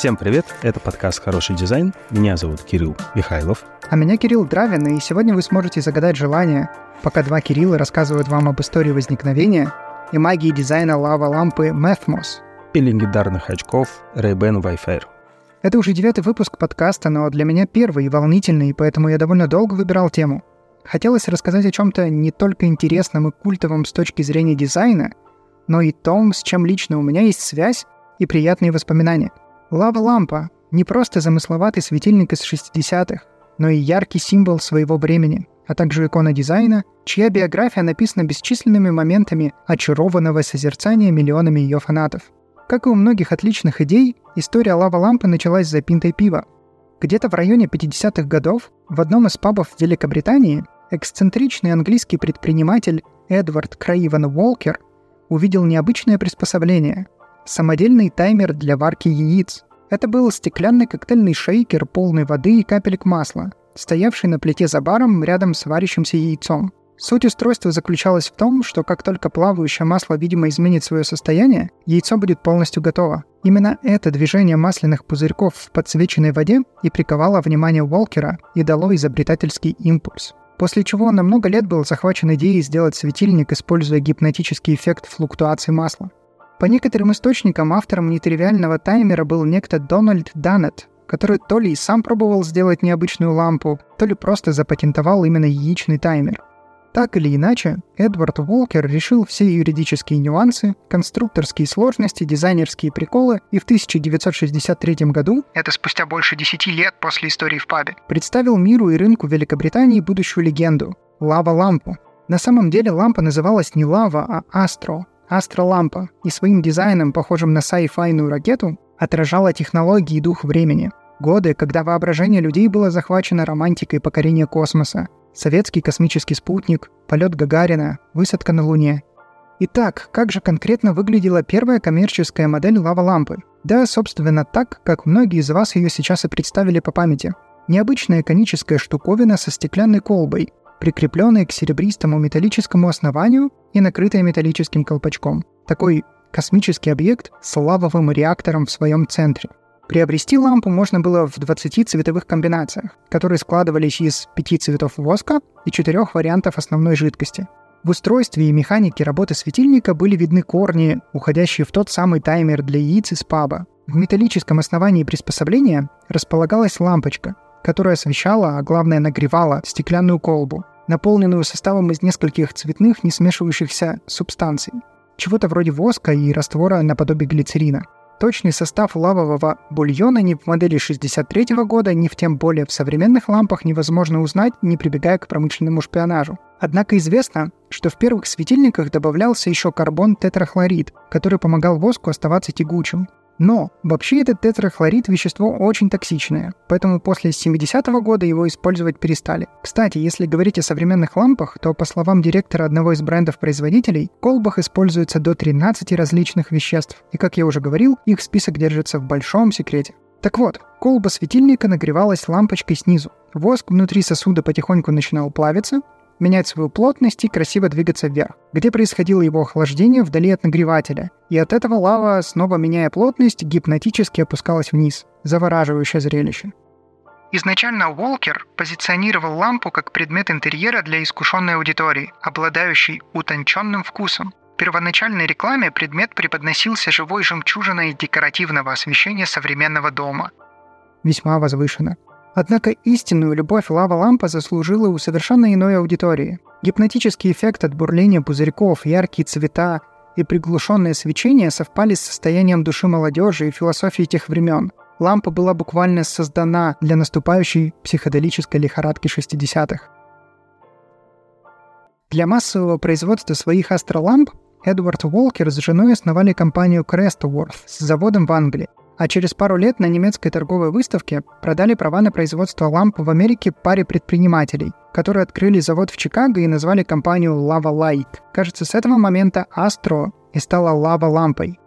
Всем привет, это подкаст «Хороший дизайн». Меня зовут Кирилл Михайлов. А меня Кирилл Дравин, и сегодня вы сможете загадать желание, пока два Кирилла рассказывают вам об истории возникновения и магии дизайна лава-лампы Mathmos и легендарных очков Ray-Ban Wayfair. Это уже девятый выпуск подкаста, но для меня первый и волнительный, поэтому я довольно долго выбирал тему. Хотелось рассказать о чем-то не только интересном и культовом с точки зрения дизайна, но и том, с чем лично у меня есть связь и приятные воспоминания. Лава-лампа — не просто замысловатый светильник из 60-х, но и яркий символ своего времени, а также икона дизайна, чья биография написана бесчисленными моментами очарованного созерцания миллионами ее фанатов. Как и у многих отличных идей, история лава-лампы началась за пинтой пива. Где-то в районе 50-х годов в одном из пабов Великобритании эксцентричный английский предприниматель Эдвард Краивен Уолкер увидел необычное приспособление — самодельный таймер для варки яиц. Это был стеклянный коктейльный шейкер, полный воды и капелек масла, стоявший на плите за баром рядом с варящимся яйцом. Суть устройства заключалась в том, что как только плавающее масло, видимо, изменит свое состояние, яйцо будет полностью готово. Именно это движение масляных пузырьков в подсвеченной воде и приковало внимание Уолкера и дало изобретательский импульс. После чего он на много лет был захвачен идеей сделать светильник, используя гипнотический эффект флуктуации масла. По некоторым источникам автором нетривиального таймера был некто Дональд Даннет, который то ли и сам пробовал сделать необычную лампу, то ли просто запатентовал именно яичный таймер. Так или иначе, Эдвард Уолкер решил все юридические нюансы, конструкторские сложности, дизайнерские приколы и в 1963 году, это спустя больше 10 лет после истории в пабе, представил миру и рынку Великобритании будущую легенду – лава-лампу. На самом деле лампа называлась не лава, а астро, Астролампа и своим дизайном, похожим на sci-fi ракету, отражала технологии и дух времени. Годы, когда воображение людей было захвачено романтикой покорения космоса. Советский космический спутник, полет Гагарина, высадка на Луне. Итак, как же конкретно выглядела первая коммерческая модель лава-лампы? Да, собственно, так, как многие из вас ее сейчас и представили по памяти. Необычная коническая штуковина со стеклянной колбой, прикрепленной к серебристому металлическому основанию и накрытая металлическим колпачком. Такой космический объект с лавовым реактором в своем центре. Приобрести лампу можно было в 20 цветовых комбинациях, которые складывались из 5 цветов воска и 4 вариантов основной жидкости. В устройстве и механике работы светильника были видны корни, уходящие в тот самый таймер для яиц из паба. В металлическом основании приспособления располагалась лампочка, которая освещала, а главное нагревала стеклянную колбу наполненную составом из нескольких цветных, не смешивающихся субстанций. Чего-то вроде воска и раствора наподобие глицерина. Точный состав лавового бульона ни в модели 63 года, ни в тем более в современных лампах невозможно узнать, не прибегая к промышленному шпионажу. Однако известно, что в первых светильниках добавлялся еще карбон тетрахлорид, который помогал воску оставаться тягучим. Но вообще этот тетрахлорид – вещество очень токсичное, поэтому после 70-го года его использовать перестали. Кстати, если говорить о современных лампах, то по словам директора одного из брендов-производителей, в колбах используется до 13 различных веществ, и, как я уже говорил, их список держится в большом секрете. Так вот, колба светильника нагревалась лампочкой снизу. Воск внутри сосуда потихоньку начинал плавиться, менять свою плотность и красиво двигаться вверх, где происходило его охлаждение вдали от нагревателя, и от этого лава, снова меняя плотность, гипнотически опускалась вниз. Завораживающее зрелище. Изначально Уолкер позиционировал лампу как предмет интерьера для искушенной аудитории, обладающей утонченным вкусом. В первоначальной рекламе предмет преподносился живой жемчужиной декоративного освещения современного дома. Весьма возвышенно. Однако истинную любовь лава-лампа заслужила у совершенно иной аудитории. Гипнотический эффект от бурления пузырьков, яркие цвета и приглушенное свечение совпали с состоянием души молодежи и философией тех времен. Лампа была буквально создана для наступающей психоделической лихорадки 60-х. Для массового производства своих астроламп Эдвард Уолкер с женой основали компанию Crestworth с заводом в Англии а через пару лет на немецкой торговой выставке продали права на производство ламп в Америке паре предпринимателей, которые открыли завод в Чикаго и назвали компанию Lava Light. Кажется, с этого момента Astro и стала Lava лампой.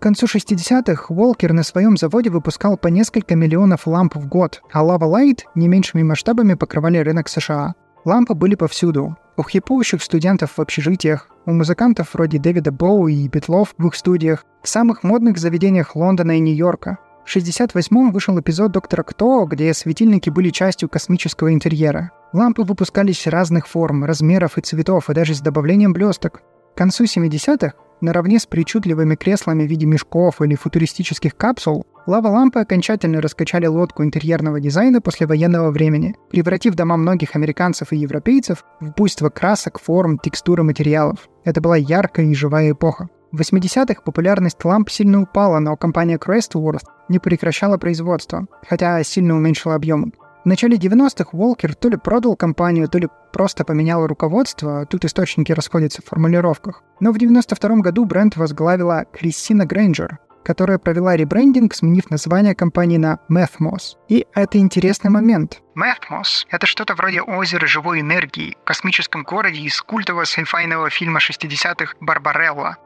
К концу 60-х Волкер на своем заводе выпускал по несколько миллионов ламп в год, а Lava Light не меньшими масштабами покрывали рынок США. Лампы были повсюду. У хипующих студентов в общежитиях, у музыкантов вроде Дэвида Боу и Битлов в их студиях, в самых модных заведениях Лондона и Нью-Йорка. В 68-м вышел эпизод «Доктора Кто», где светильники были частью космического интерьера. Лампы выпускались разных форм, размеров и цветов, и даже с добавлением блесток. К концу 70-х, наравне с причудливыми креслами в виде мешков или футуристических капсул, лава-лампы окончательно раскачали лодку интерьерного дизайна после военного времени, превратив дома многих американцев и европейцев в буйство красок, форм, текстуры материалов. Это была яркая и живая эпоха. В 80-х популярность ламп сильно упала, но компания Crestworth не прекращала производство, хотя сильно уменьшила объемы. В начале 90-х Волкер то ли продал компанию, то ли просто поменял руководство, тут источники расходятся в формулировках. Но в 92 году бренд возглавила Кристина Грейнджер, которая провела ребрендинг, сменив название компании на Mathmos. И это интересный момент. Mathmos — это что-то вроде озера живой энергии в космическом городе из культового сайфайного фильма 60-х «Барбарелла».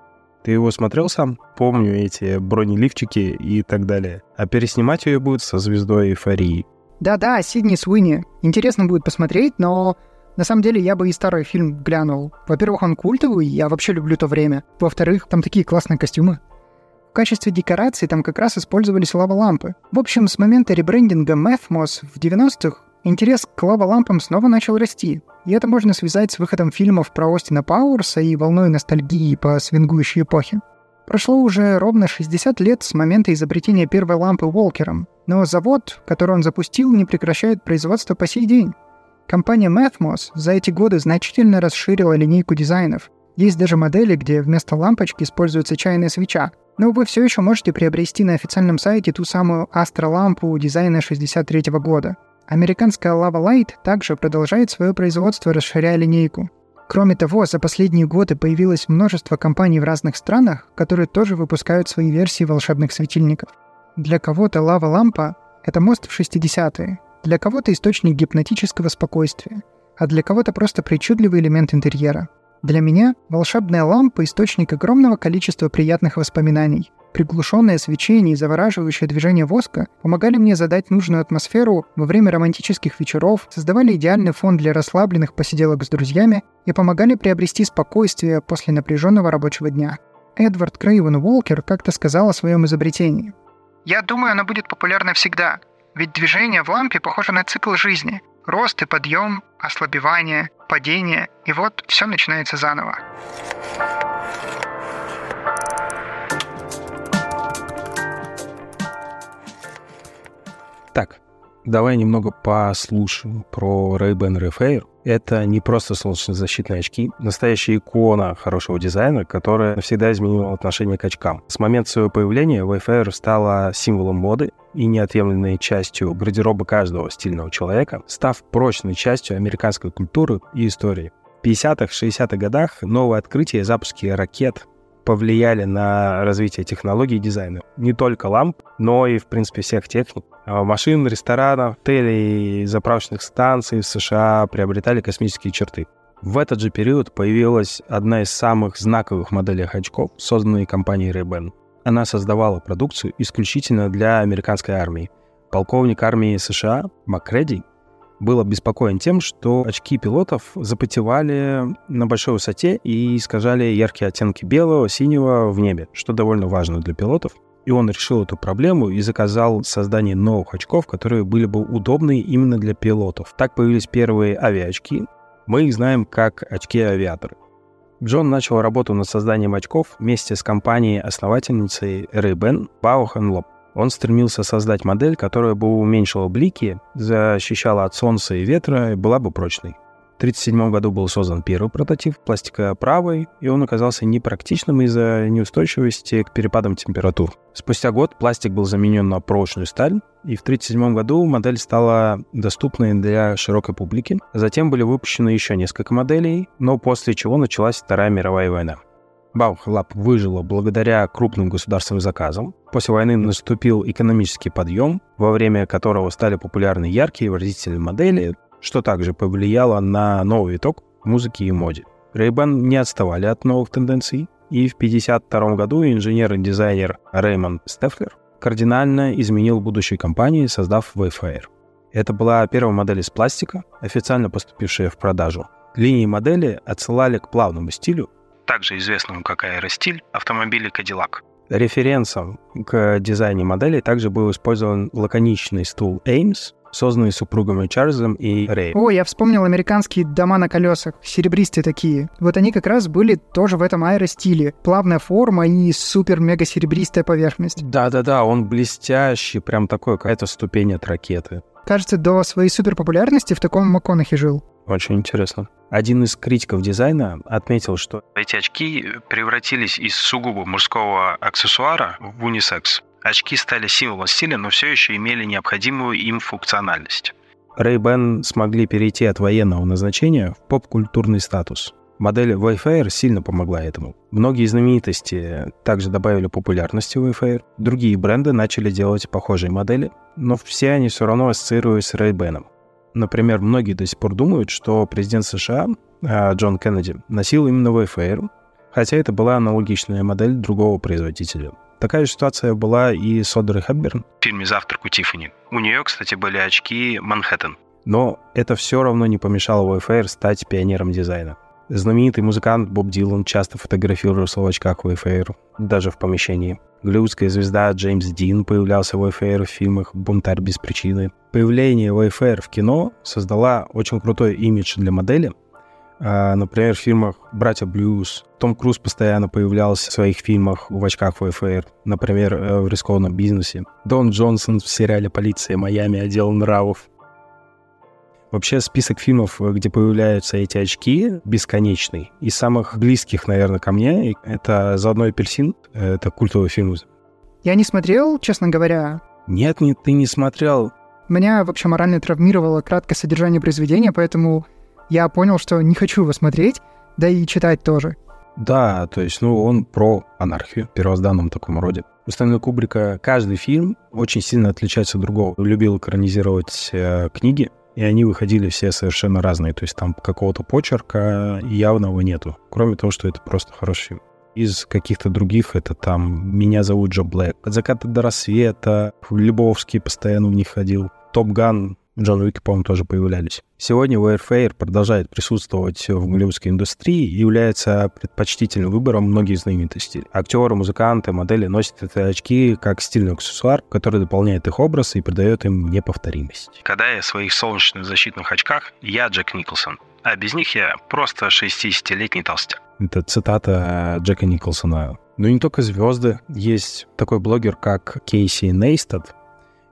Ты его смотрел сам? Помню эти бронеливчики и так далее. А переснимать ее будет со звездой эйфории. Да-да, Сидни Суини. Интересно будет посмотреть, но на самом деле я бы и старый фильм глянул. Во-первых, он культовый, я вообще люблю то время. Во-вторых, там такие классные костюмы. Качестве декорации там как раз использовались лава-лампы. В общем, с момента ребрендинга Mathmos в 90-х интерес к лава-лампам снова начал расти. И это можно связать с выходом фильмов про Остина Пауэрса и волной ностальгии по свингующей эпохе. Прошло уже ровно 60 лет с момента изобретения первой лампы Волкером, но завод, который он запустил, не прекращает производство по сей день. Компания Mathmos за эти годы значительно расширила линейку дизайнов. Есть даже модели, где вместо лампочки используется чайная свеча. Но вы все еще можете приобрести на официальном сайте ту самую Астро-лампу дизайна 63 года. Американская Lava Light также продолжает свое производство, расширяя линейку. Кроме того, за последние годы появилось множество компаний в разных странах, которые тоже выпускают свои версии волшебных светильников. Для кого-то лава-лампа — это мост в 60-е, для кого-то источник гипнотического спокойствия, а для кого-то просто причудливый элемент интерьера. Для меня волшебная лампа — источник огромного количества приятных воспоминаний. Приглушенное свечение и завораживающее движение воска помогали мне задать нужную атмосферу во время романтических вечеров, создавали идеальный фон для расслабленных посиделок с друзьями и помогали приобрести спокойствие после напряженного рабочего дня. Эдвард Крейвен Уолкер как-то сказал о своем изобретении. «Я думаю, оно будет популярно всегда, ведь движение в лампе похоже на цикл жизни. Рост и подъем, ослабевание, падение, и вот все начинается заново. Так, давай немного послушаем про Ray-Ban Refair. Это не просто солнечнозащитные очки, настоящая икона хорошего дизайна, которая навсегда изменила отношение к очкам. С момента своего появления Wayfarer стала символом моды и неотъемлемой частью гардероба каждого стильного человека, став прочной частью американской культуры и истории. В 50-х, 60-х годах новые открытия и запуски ракет повлияли на развитие технологий дизайна. Не только ламп, но и, в принципе, всех техник. А машин, ресторанов, отелей заправочных станций в США приобретали космические черты. В этот же период появилась одна из самых знаковых моделей очков, созданной компанией Ray-Ban. Она создавала продукцию исключительно для американской армии. Полковник армии США Маккреди был обеспокоен тем, что очки пилотов запотевали на большой высоте и искажали яркие оттенки белого, синего в небе, что довольно важно для пилотов. И он решил эту проблему и заказал создание новых очков, которые были бы удобны именно для пилотов. Так появились первые авиаочки. Мы их знаем как очки-авиаторы. Джон начал работу над созданием очков вместе с компанией-основательницей Ray-Ban Bauhan Lop. Он стремился создать модель, которая бы уменьшила блики, защищала от солнца и ветра и была бы прочной. В 1937 году был создан первый прототип пластикоправый, и он оказался непрактичным из-за неустойчивости к перепадам температур. Спустя год пластик был заменен на прочную сталь, и в 1937 году модель стала доступной для широкой публики. Затем были выпущены еще несколько моделей, но после чего началась Вторая мировая война. Баухлаб выжила благодаря крупным государственным заказам. После войны наступил экономический подъем, во время которого стали популярны яркие выразительные модели, что также повлияло на новый итог музыки и моде. Ray-Ban не отставали от новых тенденций, и в 1952 году инженер и дизайнер Рэймонд Стефлер кардинально изменил будущее компании, создав Wayfair. Это была первая модель из пластика, официально поступившая в продажу. Линии модели отсылали к плавному стилю, также известному как аэростиль, автомобиля Cadillac. Референсом к дизайне модели также был использован лаконичный стул Ames, созданный супругами Чарльзом и Рэй. О, я вспомнил американские дома на колесах, серебристые такие. Вот они как раз были тоже в этом аэростиле. Плавная форма и супер-мега серебристая поверхность. Да-да-да, он блестящий, прям такой, какая-то ступень от ракеты. Кажется, до своей суперпопулярности в таком МакКонахи жил. Очень интересно. Один из критиков дизайна отметил, что эти очки превратились из сугубо мужского аксессуара в унисекс. Очки стали символом стиля, но все еще имели необходимую им функциональность. Ray-Ban смогли перейти от военного назначения в поп-культурный статус. Модель Wayfair сильно помогла этому. Многие знаменитости также добавили популярности Wayfair. Другие бренды начали делать похожие модели, но все они все равно ассоциируются с Ray-Ban. Например, многие до сих пор думают, что президент США а, Джон Кеннеди носил именно Wayfair, хотя это была аналогичная модель другого производителя – Такая же ситуация была и с Одерой Хепберн в фильме «Завтрак у Тиффани». У нее, кстати, были очки «Манхэттен». Но это все равно не помешало Wayfair стать пионером дизайна. Знаменитый музыкант Боб Дилан часто фотографировался в очках Wayfair, даже в помещении. Голливудская звезда Джеймс Дин появлялся в Wayfair в фильмах «Бунтарь без причины». Появление Wayfair в кино создала очень крутой имидж для модели – например, в фильмах «Братья Блюз». Том Круз постоянно появлялся в своих фильмах в очках ВФР, например, э, в «Рискованном бизнесе». Дон Джонсон в сериале «Полиция Майами. Отдел нравов». Вообще список фильмов, где появляются эти очки, бесконечный. Из самых близких, наверное, ко мне это «Заодно апельсин». Это культовый фильм. Я не смотрел, честно говоря. Нет, нет, ты не смотрел. Меня вообще морально травмировало краткое содержание произведения, поэтому я понял, что не хочу его смотреть, да и читать тоже. Да, то есть, ну, он про анархию в первозданном таком роде. У Стэнли Кубрика каждый фильм очень сильно отличается от другого. Любил экранизировать э, книги, и они выходили все совершенно разные. То есть там какого-то почерка явного нету, кроме того, что это просто хороший фильм. Из каких-то других это там «Меня зовут Джо Блэк», «От заката до рассвета», Лебовский постоянно в них ходил, «Топ Ган», Джон Уик, по-моему, тоже появлялись. Сегодня Wayfair продолжает присутствовать в голливудской индустрии и является предпочтительным выбором многих знаменитостей. Актеры, музыканты, модели носят эти очки как стильный аксессуар, который дополняет их образ и придает им неповторимость. Когда я в своих солнечных защитных очках, я Джек Николсон, а без них я просто 60-летний толстяк. Это цитата Джека Николсона. Но не только звезды. Есть такой блогер, как Кейси Нейстад,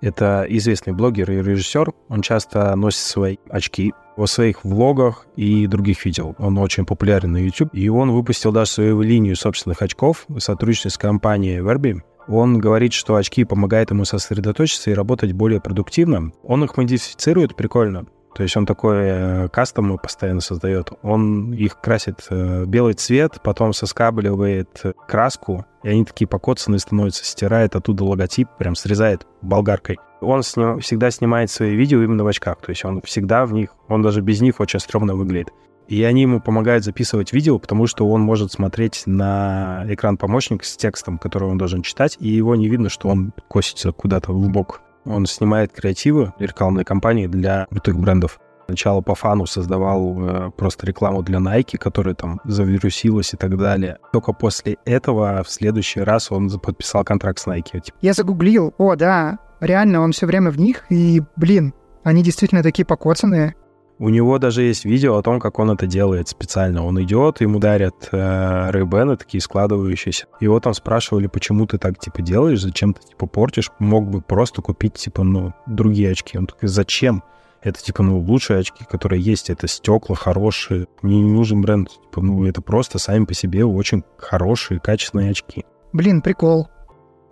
это известный блогер и режиссер. Он часто носит свои очки в своих влогах и других видео. Он очень популярен на YouTube. И он выпустил даже свою линию собственных очков в сотрудничестве с компанией Verbi. Он говорит, что очки помогают ему сосредоточиться и работать более продуктивно. Он их модифицирует прикольно. То есть он такой э, кастом постоянно создает. Он их красит э, белый цвет, потом соскабливает краску, и они такие покоцанные становятся, стирает оттуда логотип, прям срезает болгаркой. Он сним, всегда снимает свои видео именно в очках, то есть он всегда в них, он даже без них очень стрёмно выглядит. И они ему помогают записывать видео, потому что он может смотреть на экран помощник с текстом, который он должен читать, и его не видно, что он косится куда-то в бок. Он снимает креативы рекламной кампании для крутых брендов. Сначала по фану создавал э, просто рекламу для Nike, которая там завирусилась и так далее. Только после этого в следующий раз он подписал контракт с Nike. Типа. Я загуглил, о, да, реально, он все время в них, и, блин, они действительно такие покоцанные. У него даже есть видео о том, как он это делает специально. Он идет, ему дарят э, рейбены такие складывающиеся. Его там спрашивали, почему ты так, типа, делаешь, зачем ты, типа, портишь. Мог бы просто купить, типа, ну, другие очки. Он такой, зачем? Это, типа, ну, лучшие очки, которые есть. Это стекла хорошие. Мне не нужен бренд. Типа, ну, это просто сами по себе очень хорошие, качественные очки. Блин, прикол.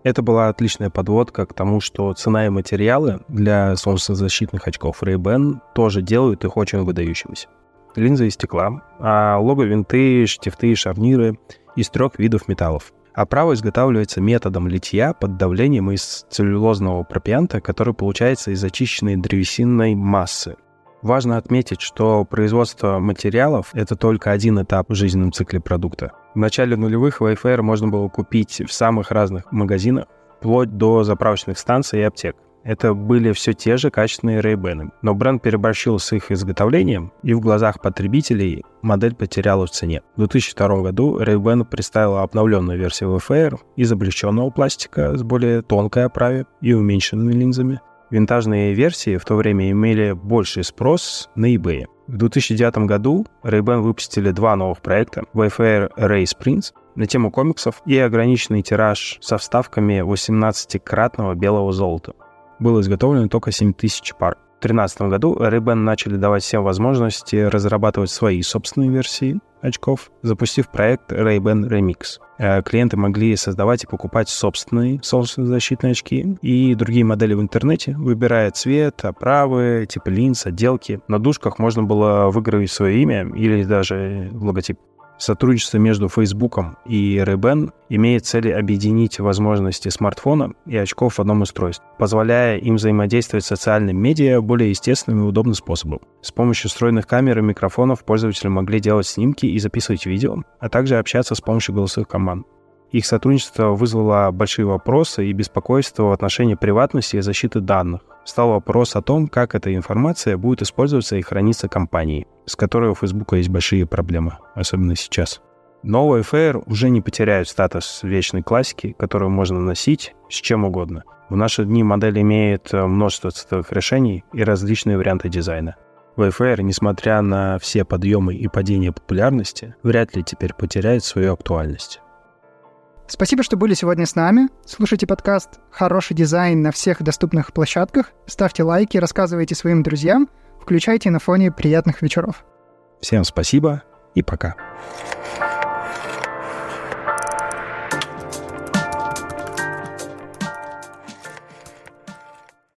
Это была отличная подводка к тому, что цена и материалы для солнцезащитных очков Ray-Ban тоже делают их очень выдающимися. Линза из стекла, а лого винты, штифты и шарниры из трех видов металлов. Оправа изготавливается методом литья под давлением из целлюлозного пропианта, который получается из очищенной древесинной массы. Важно отметить, что производство материалов — это только один этап в жизненном цикле продукта. В начале нулевых Wayfair можно было купить в самых разных магазинах, вплоть до заправочных станций и аптек. Это были все те же качественные ray но бренд переборщил с их изготовлением, и в глазах потребителей модель потеряла в цене. В 2002 году Ray-Ban представила обновленную версию Wayfair из облегченного пластика с более тонкой оправе и уменьшенными линзами. Винтажные версии в то время имели больший спрос на eBay. В 2009 году Ray-Ban выпустили два новых проекта Wayfair Ray Sprints на тему комиксов и ограниченный тираж со вставками 18-кратного белого золота. Было изготовлено только 7000 пар. В 2013 году Ray-Ban начали давать всем возможности разрабатывать свои собственные версии очков, запустив проект Ray-Ban Remix. Э, клиенты могли создавать и покупать собственные солнцезащитные очки и другие модели в интернете, выбирая цвет, оправы, типы линз, отделки. На дужках можно было выгравить свое имя или даже логотип. Сотрудничество между Facebook и Ray-Ban имеет цель объединить возможности смартфона и очков в одном устройстве, позволяя им взаимодействовать с социальными медиа более естественным и удобным способом. С помощью встроенных камер и микрофонов пользователи могли делать снимки и записывать видео, а также общаться с помощью голосовых команд. Их сотрудничество вызвало большие вопросы и беспокойство в отношении приватности и защиты данных. Стал вопрос о том, как эта информация будет использоваться и храниться компанией, с которой у Facebook есть большие проблемы, особенно сейчас. Новые FR уже не потеряют статус вечной классики, которую можно носить с чем угодно. В наши дни модель имеет множество цветовых решений и различные варианты дизайна. Wayfair, несмотря на все подъемы и падения популярности, вряд ли теперь потеряет свою актуальность. Спасибо, что были сегодня с нами. Слушайте подкаст «Хороший дизайн» на всех доступных площадках. Ставьте лайки, рассказывайте своим друзьям, включайте на фоне приятных вечеров. Всем спасибо и пока.